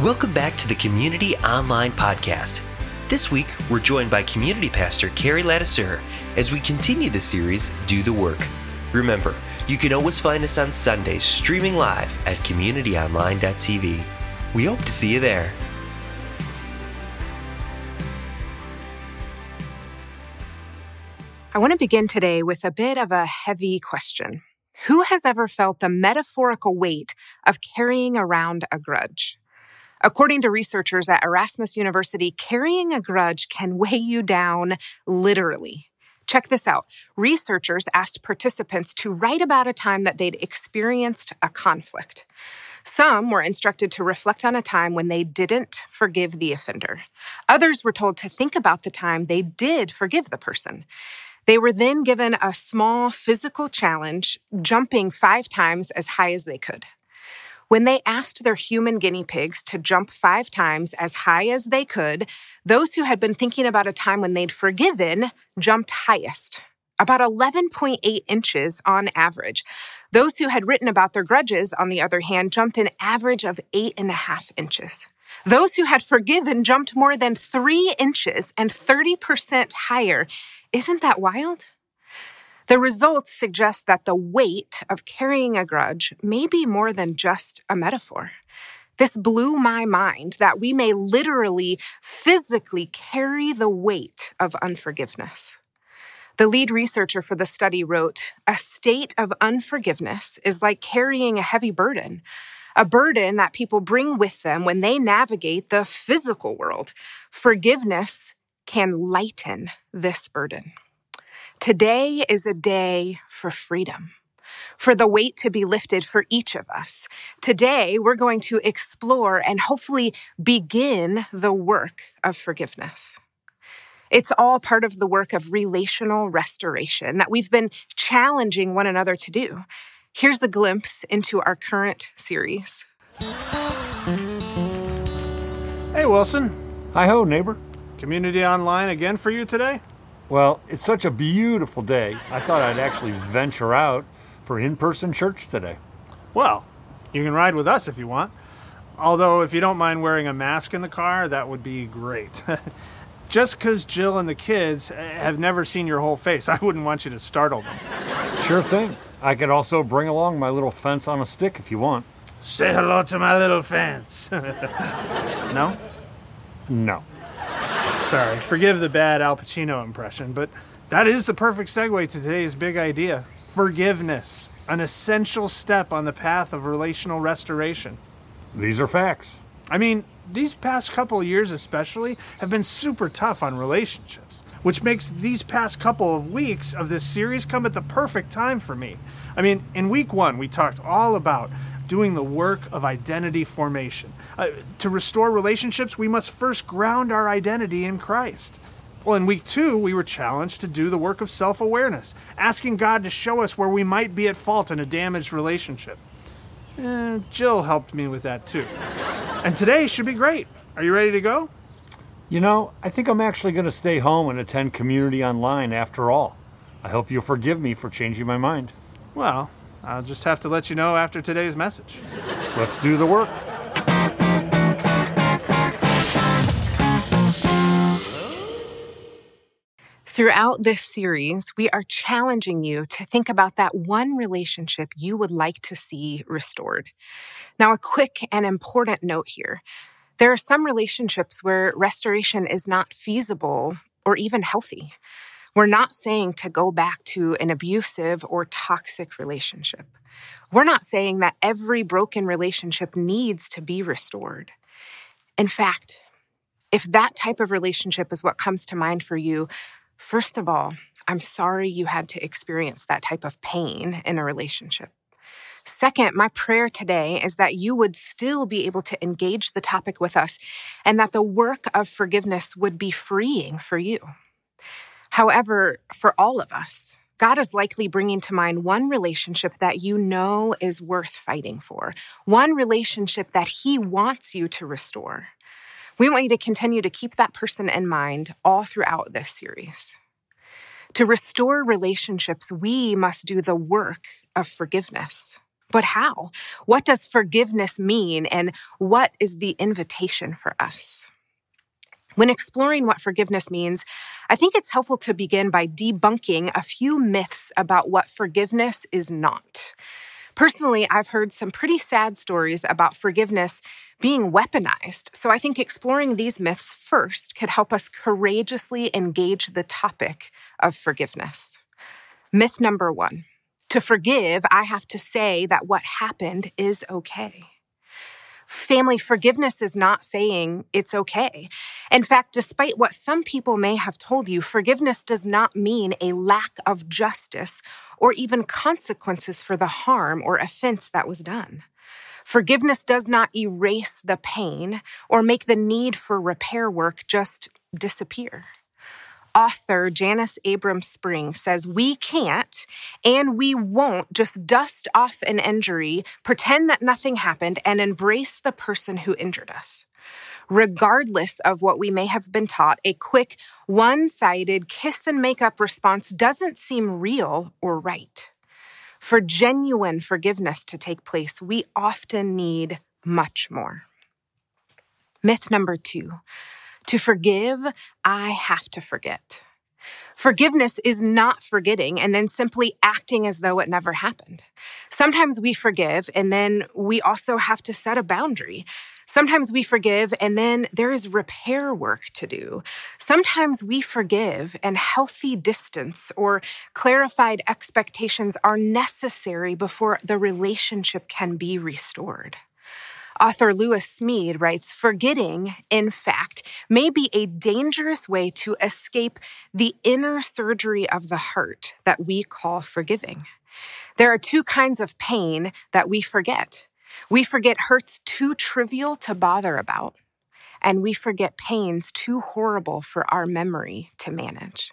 Welcome back to the Community Online Podcast. This week, we're joined by Community Pastor Carrie Ladisseur as we continue the series, Do the Work. Remember, you can always find us on Sundays streaming live at communityonline.tv. We hope to see you there. I want to begin today with a bit of a heavy question. Who has ever felt the metaphorical weight of carrying around a grudge? According to researchers at Erasmus University, carrying a grudge can weigh you down literally. Check this out. Researchers asked participants to write about a time that they'd experienced a conflict. Some were instructed to reflect on a time when they didn't forgive the offender. Others were told to think about the time they did forgive the person. They were then given a small physical challenge, jumping five times as high as they could. When they asked their human guinea pigs to jump five times as high as they could, those who had been thinking about a time when they'd forgiven jumped highest, about 11.8 inches on average. Those who had written about their grudges, on the other hand, jumped an average of eight and a half inches. Those who had forgiven jumped more than three inches and 30% higher. Isn't that wild? The results suggest that the weight of carrying a grudge may be more than just a metaphor. This blew my mind that we may literally, physically carry the weight of unforgiveness. The lead researcher for the study wrote A state of unforgiveness is like carrying a heavy burden, a burden that people bring with them when they navigate the physical world. Forgiveness can lighten this burden. Today is a day for freedom, for the weight to be lifted for each of us. Today, we're going to explore and hopefully begin the work of forgiveness. It's all part of the work of relational restoration that we've been challenging one another to do. Here's a glimpse into our current series. Hey, Wilson. Hi ho, neighbor. Community online again for you today? Well, it's such a beautiful day. I thought I'd actually venture out for in person church today. Well, you can ride with us if you want. Although, if you don't mind wearing a mask in the car, that would be great. Just because Jill and the kids have never seen your whole face, I wouldn't want you to startle them. Sure thing. I could also bring along my little fence on a stick if you want. Say hello to my little fence. no? No. Sorry, forgive the bad Al Pacino impression, but that is the perfect segue to today's big idea forgiveness, an essential step on the path of relational restoration. These are facts. I mean, these past couple years, especially, have been super tough on relationships, which makes these past couple of weeks of this series come at the perfect time for me. I mean, in week one, we talked all about doing the work of identity formation. Uh, to restore relationships, we must first ground our identity in Christ. Well, in week two, we were challenged to do the work of self awareness, asking God to show us where we might be at fault in a damaged relationship. Eh, Jill helped me with that too. And today should be great. Are you ready to go? You know, I think I'm actually going to stay home and attend community online after all. I hope you'll forgive me for changing my mind. Well, I'll just have to let you know after today's message. Let's do the work. Throughout this series, we are challenging you to think about that one relationship you would like to see restored. Now, a quick and important note here there are some relationships where restoration is not feasible or even healthy. We're not saying to go back to an abusive or toxic relationship. We're not saying that every broken relationship needs to be restored. In fact, if that type of relationship is what comes to mind for you, First of all, I'm sorry you had to experience that type of pain in a relationship. Second, my prayer today is that you would still be able to engage the topic with us and that the work of forgiveness would be freeing for you. However, for all of us, God is likely bringing to mind one relationship that you know is worth fighting for, one relationship that He wants you to restore. We want you to continue to keep that person in mind all throughout this series. To restore relationships, we must do the work of forgiveness. But how? What does forgiveness mean, and what is the invitation for us? When exploring what forgiveness means, I think it's helpful to begin by debunking a few myths about what forgiveness is not. Personally, I've heard some pretty sad stories about forgiveness being weaponized, so I think exploring these myths first could help us courageously engage the topic of forgiveness. Myth number one to forgive, I have to say that what happened is okay. Family forgiveness is not saying it's okay. In fact, despite what some people may have told you, forgiveness does not mean a lack of justice or even consequences for the harm or offense that was done. Forgiveness does not erase the pain or make the need for repair work just disappear author Janis Abrahms Spring says, We can't and we won't just dust off an injury, pretend that nothing happened, and embrace the person who injured us. Regardless of what we may have been taught, a quick, one sided kiss and make up response doesn't seem real or right. For genuine forgiveness to take place, we often need much more. Myth number two to forgive, I have to forget. Forgiveness is not forgetting and then simply acting as though it never happened. Sometimes we forgive and then we also have to set a boundary. Sometimes we forgive and then there is repair work to do. Sometimes we forgive and healthy distance or clarified expectations are necessary before the relationship can be restored. Author Lewis Smedes writes Forgetting, in fact, may be a dangerous way to escape the inner surgery of the heart that we call forgiving. There are two kinds of pain that we forget. We forget hurts too trivial to bother about, and we forget pains too horrible for our memory to manage.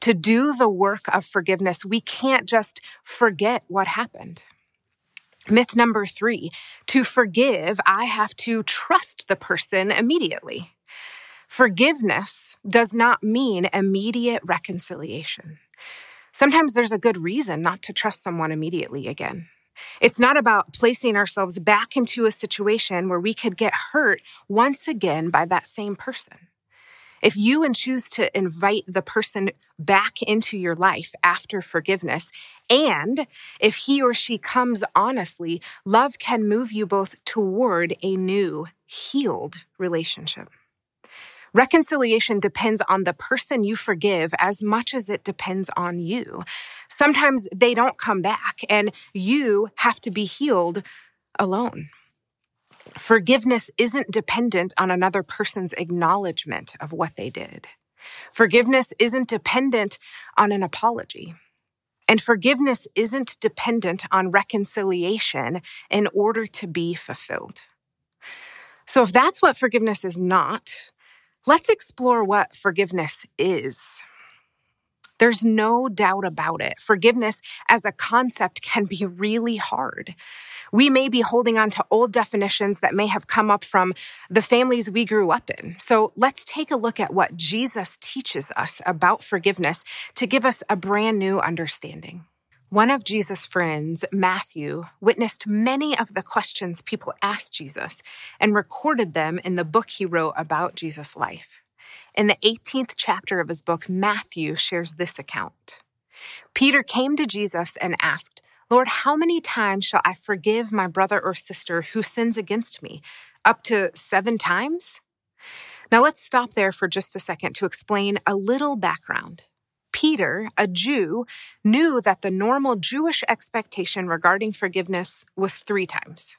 To do the work of forgiveness, we can't just forget what happened. Myth number three to forgive, I have to trust the person immediately. Forgiveness does not mean immediate reconciliation. Sometimes there's a good reason not to trust someone immediately again. It's not about placing ourselves back into a situation where we could get hurt once again by that same person. If you and choose to invite the person back into your life after forgiveness, and if he or she comes honestly, love can move you both toward a new, healed relationship. Reconciliation depends on the person you forgive as much as it depends on you. Sometimes they don't come back, and you have to be healed alone. Forgiveness isn't dependent on another person's acknowledgement of what they did. Forgiveness isn't dependent on an apology. And forgiveness isn't dependent on reconciliation in order to be fulfilled. So, if that's what forgiveness is not, let's explore what forgiveness is. There's no doubt about it. Forgiveness as a concept can be really hard. We may be holding on to old definitions that may have come up from the families we grew up in. So let's take a look at what Jesus teaches us about forgiveness to give us a brand new understanding. One of Jesus' friends, Matthew, witnessed many of the questions people asked Jesus and recorded them in the book he wrote about Jesus' life. In the 18th chapter of his book, Matthew shares this account. Peter came to Jesus and asked, Lord, how many times shall I forgive my brother or sister who sins against me? Up to seven times? Now let's stop there for just a second to explain a little background. Peter, a Jew, knew that the normal Jewish expectation regarding forgiveness was three times.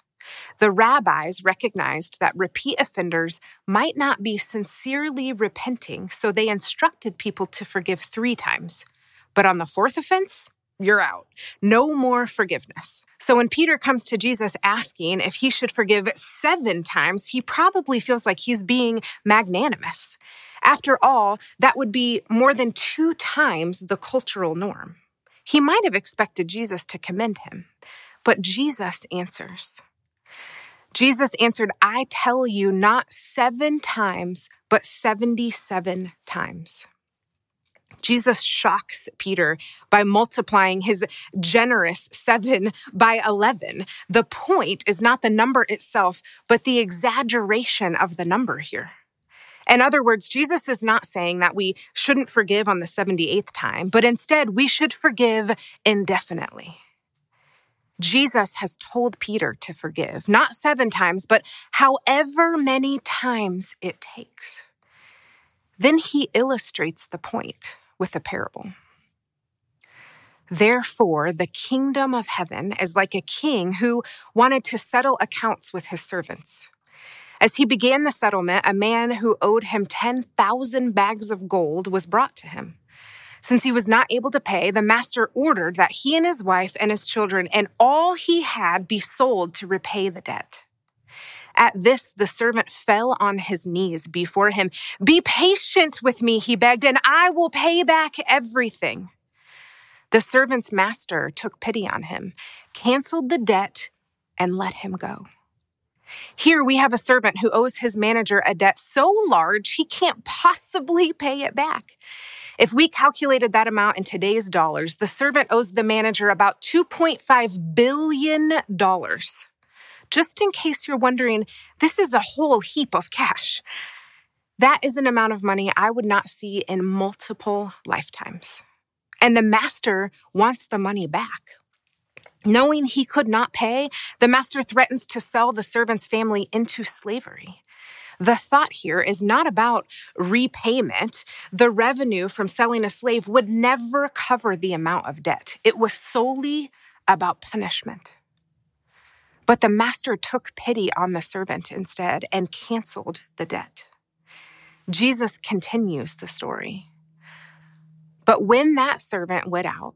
The rabbis recognized that repeat offenders might not be sincerely repenting, so they instructed people to forgive three times. But on the fourth offense, you're out. No more forgiveness. So when Peter comes to Jesus asking if he should forgive seven times, he probably feels like he's being magnanimous. After all, that would be more than two times the cultural norm. He might have expected Jesus to commend him, but Jesus answers. Jesus answered, I tell you, not seven times, but 77 times. Jesus shocks Peter by multiplying his generous seven by 11. The point is not the number itself, but the exaggeration of the number here. In other words, Jesus is not saying that we shouldn't forgive on the 78th time, but instead we should forgive indefinitely. Jesus has told Peter to forgive, not seven times, but however many times it takes. Then he illustrates the point with a parable. Therefore, the kingdom of heaven is like a king who wanted to settle accounts with his servants. As he began the settlement, a man who owed him 10,000 bags of gold was brought to him. Since he was not able to pay, the master ordered that he and his wife and his children and all he had be sold to repay the debt. At this, the servant fell on his knees before him. Be patient with me, he begged, and I will pay back everything. The servant's master took pity on him, canceled the debt, and let him go. Here we have a servant who owes his manager a debt so large he can't possibly pay it back. If we calculated that amount in today's dollars, the servant owes the manager about $2.5 billion. Just in case you're wondering, this is a whole heap of cash. That is an amount of money I would not see in multiple lifetimes. And the master wants the money back. Knowing he could not pay, the master threatens to sell the servant's family into slavery. The thought here is not about repayment. The revenue from selling a slave would never cover the amount of debt, it was solely about punishment. But the master took pity on the servant instead and canceled the debt. Jesus continues the story. But when that servant went out,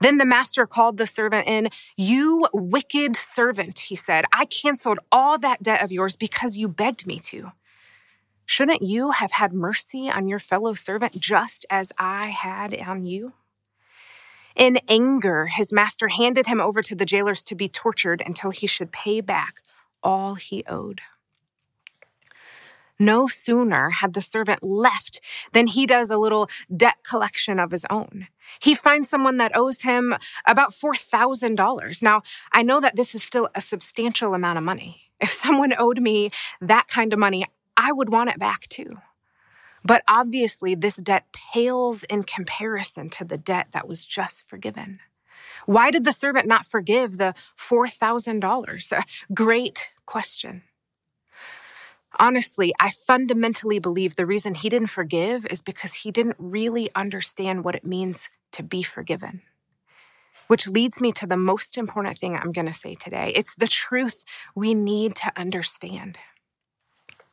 Then the master called the servant in. You wicked servant, he said, I canceled all that debt of yours because you begged me to. Shouldn't you have had mercy on your fellow servant just as I had on you? In anger, his master handed him over to the jailers to be tortured until he should pay back all he owed. No sooner had the servant left than he does a little debt collection of his own. He finds someone that owes him about $4,000. Now, I know that this is still a substantial amount of money. If someone owed me that kind of money, I would want it back too. But obviously, this debt pales in comparison to the debt that was just forgiven. Why did the servant not forgive the $4,000? Great question. Honestly, I fundamentally believe the reason he didn't forgive is because he didn't really understand what it means to be forgiven. Which leads me to the most important thing I'm going to say today. It's the truth we need to understand.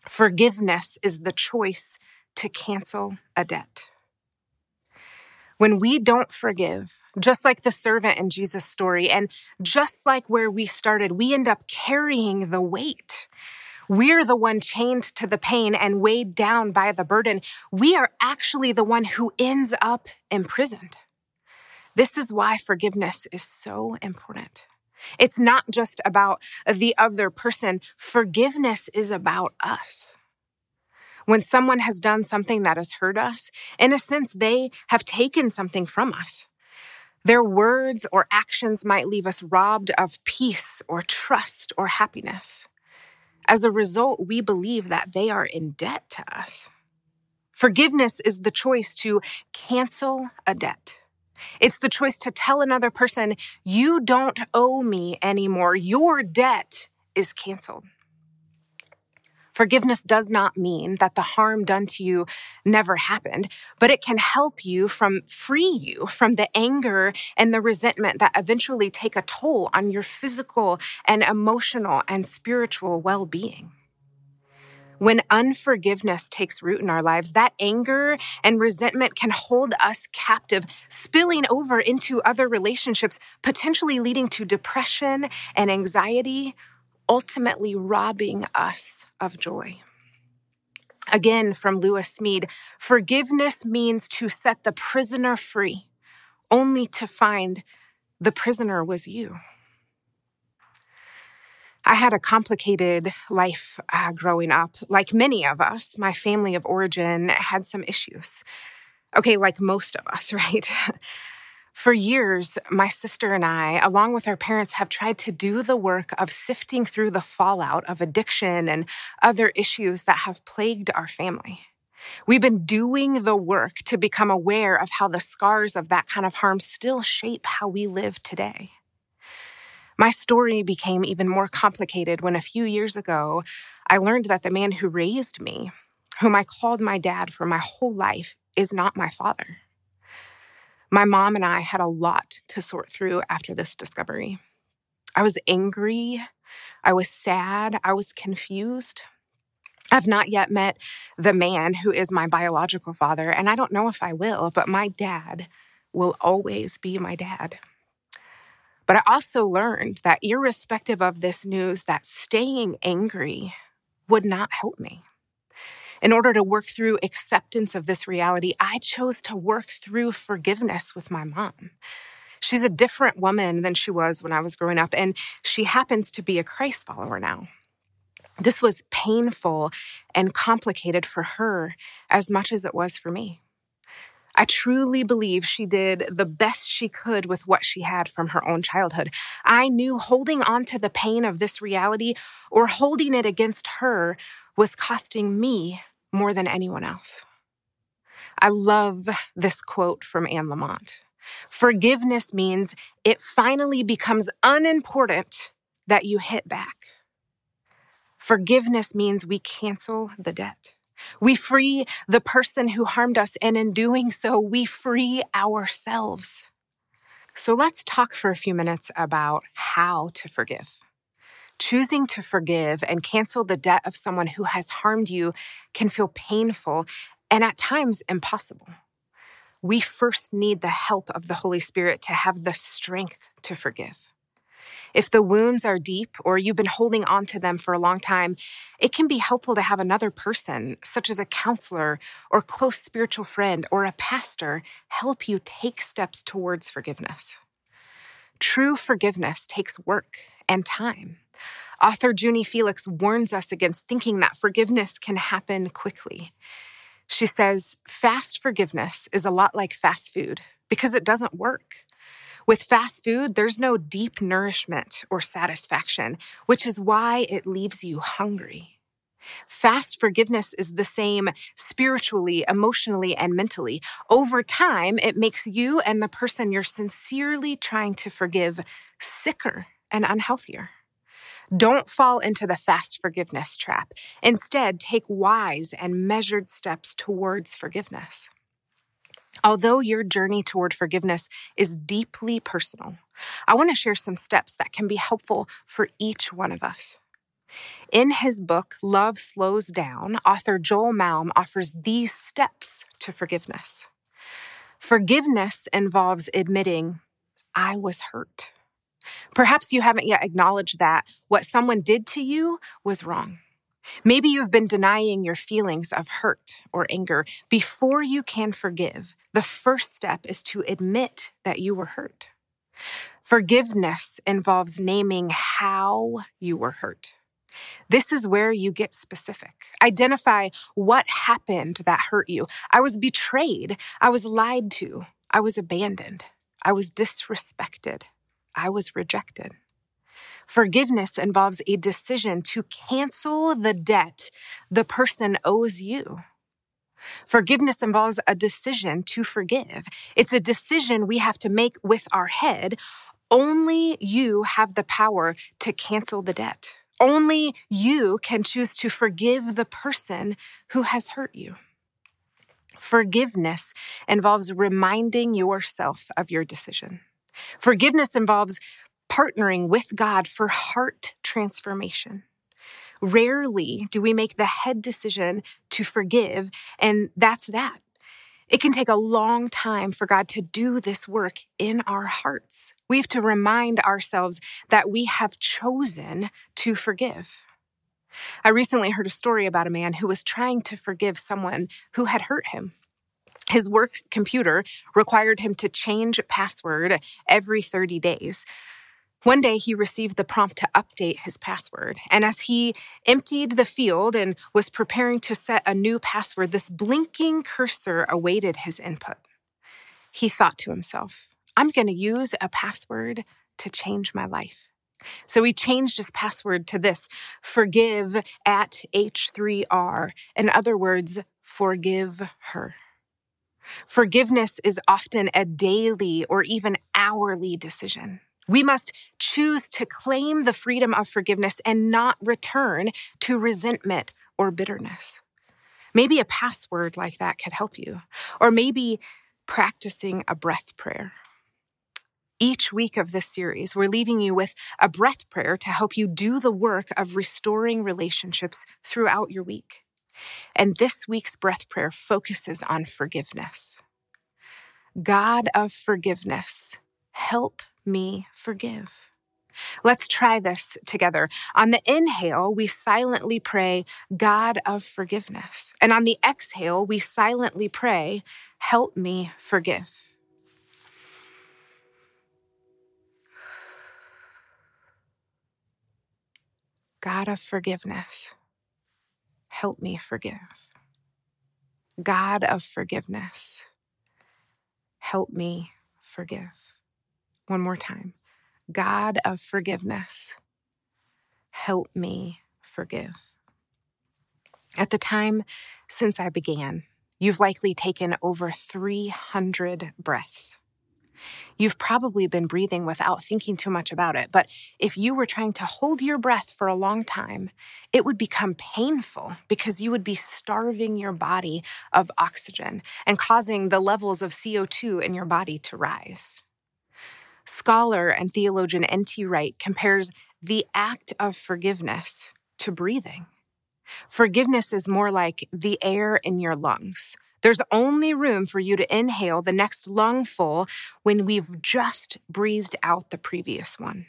Forgiveness is the choice to cancel a debt. When we don't forgive, just like the servant in Jesus' story, and just like where we started, we end up carrying the weight. We're the one chained to the pain and weighed down by the burden. We are actually the one who ends up imprisoned. This is why forgiveness is so important. It's not just about the other person, forgiveness is about us. When someone has done something that has hurt us, in a sense, they have taken something from us. Their words or actions might leave us robbed of peace or trust or happiness. As a result, we believe that they are in debt to us. Forgiveness is the choice to cancel a debt. It's the choice to tell another person, you don't owe me anymore. Your debt is canceled. Forgiveness does not mean that the harm done to you never happened, but it can help you from free you from the anger and the resentment that eventually take a toll on your physical and emotional and spiritual well being. When unforgiveness takes root in our lives, that anger and resentment can hold us captive, spilling over into other relationships, potentially leading to depression and anxiety, ultimately robbing us of joy. Again, from Lewis Smedes forgiveness means to set the prisoner free, only to find the prisoner was you. I had a complicated life uh, growing up. Like many of us, my family of origin had some issues. Okay, like most of us, right? For years, my sister and I, along with our parents, have tried to do the work of sifting through the fallout of addiction and other issues that have plagued our family. We've been doing the work to become aware of how the scars of that kind of harm still shape how we live today. My story became even more complicated when a few years ago I learned that the man who raised me, whom I called my dad for my whole life, is not my father. My mom and I had a lot to sort through after this discovery. I was angry. I was sad. I was confused. I've not yet met the man who is my biological father, and I don't know if I will, but my dad will always be my dad. But I also learned that, irrespective of this news, that staying angry would not help me. In order to work through acceptance of this reality, I chose to work through forgiveness with my mom. She's a different woman than she was when I was growing up, and she happens to be a Christ follower now. This was painful and complicated for her as much as it was for me. I truly believe she did the best she could with what she had from her own childhood. I knew holding on to the pain of this reality or holding it against her was costing me more than anyone else. I love this quote from Anne Lamott. Forgiveness means it finally becomes unimportant that you hit back. Forgiveness means we cancel the debt. We free the person who harmed us, and in doing so, we free ourselves. So let's talk for a few minutes about how to forgive. Choosing to forgive and cancel the debt of someone who has harmed you can feel painful and at times impossible. We first need the help of the Holy Spirit to have the strength to forgive. If the wounds are deep or you've been holding on to them for a long time, it can be helpful to have another person, such as a counselor or close spiritual friend or a pastor, help you take steps towards forgiveness. True forgiveness takes work and time. Author Junie Felix warns us against thinking that forgiveness can happen quickly. She says, fast forgiveness is a lot like fast food because it doesn't work. With fast food, there's no deep nourishment or satisfaction, which is why it leaves you hungry. Fast forgiveness is the same spiritually, emotionally, and mentally. Over time, it makes you and the person you're sincerely trying to forgive sicker and unhealthier. Don't fall into the fast forgiveness trap. Instead, take wise and measured steps towards forgiveness. Although your journey toward forgiveness is deeply personal, I want to share some steps that can be helpful for each one of us. In his book, Love Slows Down, author Joel Malm offers these steps to forgiveness. Forgiveness involves admitting, I was hurt. Perhaps you haven't yet acknowledged that what someone did to you was wrong. Maybe you've been denying your feelings of hurt or anger. Before you can forgive, the first step is to admit that you were hurt. Forgiveness involves naming how you were hurt. This is where you get specific. Identify what happened that hurt you. I was betrayed. I was lied to. I was abandoned. I was disrespected. I was rejected. Forgiveness involves a decision to cancel the debt the person owes you. Forgiveness involves a decision to forgive. It's a decision we have to make with our head. Only you have the power to cancel the debt. Only you can choose to forgive the person who has hurt you. Forgiveness involves reminding yourself of your decision. Forgiveness involves partnering with God for heart transformation. Rarely do we make the head decision to forgive, and that's that. It can take a long time for God to do this work in our hearts. We have to remind ourselves that we have chosen to forgive. I recently heard a story about a man who was trying to forgive someone who had hurt him. His work computer required him to change password every 30 days. One day he received the prompt to update his password, and as he emptied the field and was preparing to set a new password, this blinking cursor awaited his input. He thought to himself, I'm going to use a password to change my life. So he changed his password to this forgive at H3R. In other words, forgive her. Forgiveness is often a daily or even hourly decision. We must choose to claim the freedom of forgiveness and not return to resentment or bitterness. Maybe a password like that could help you, or maybe practicing a breath prayer. Each week of this series, we're leaving you with a breath prayer to help you do the work of restoring relationships throughout your week. And this week's breath prayer focuses on forgiveness. God of forgiveness, help me forgive. Let's try this together. On the inhale, we silently pray, God of forgiveness. And on the exhale, we silently pray, Help me forgive. God of forgiveness, help me forgive. God of forgiveness, help me forgive. One more time. God of forgiveness, help me forgive. At the time since I began, you've likely taken over 300 breaths. You've probably been breathing without thinking too much about it, but if you were trying to hold your breath for a long time, it would become painful because you would be starving your body of oxygen and causing the levels of CO2 in your body to rise. Scholar and theologian N.T. Wright compares the act of forgiveness to breathing. Forgiveness is more like the air in your lungs. There's only room for you to inhale the next lungful when we've just breathed out the previous one.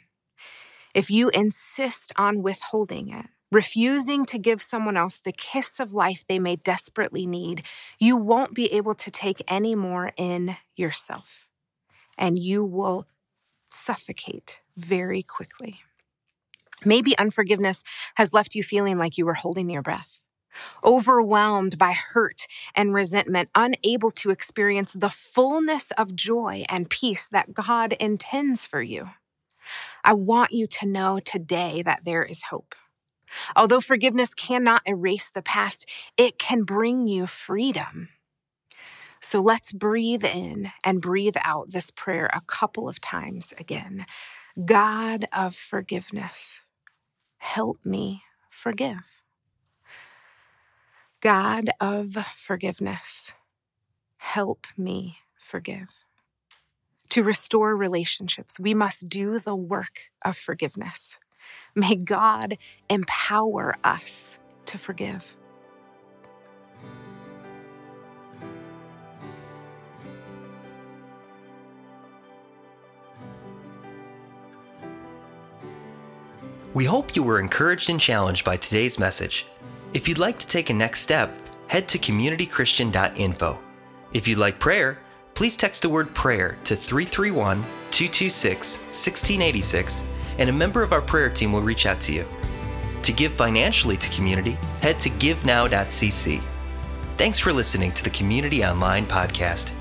If you insist on withholding it, refusing to give someone else the kiss of life they may desperately need, you won't be able to take any more in yourself. And you will suffocate very quickly. Maybe unforgiveness has left you feeling like you were holding your breath overwhelmed by hurt and resentment, unable to experience the fullness of joy and peace that God intends for you. I want you to know today that there is hope. Although forgiveness cannot erase the past, it can bring you freedom. So let's breathe in and breathe out this prayer a couple of times again. God of forgiveness, help me forgive. God of forgiveness, help me forgive. To restore relationships, we must do the work of forgiveness. May God empower us to forgive. We hope you were encouraged and challenged by today's message. If you'd like to take a next step, head to communitychristian.info. If you'd like prayer, please text the word prayer to 331 226 1686 and a member of our prayer team will reach out to you. To give financially to community, head to givenow.cc. Thanks for listening to the Community Online podcast.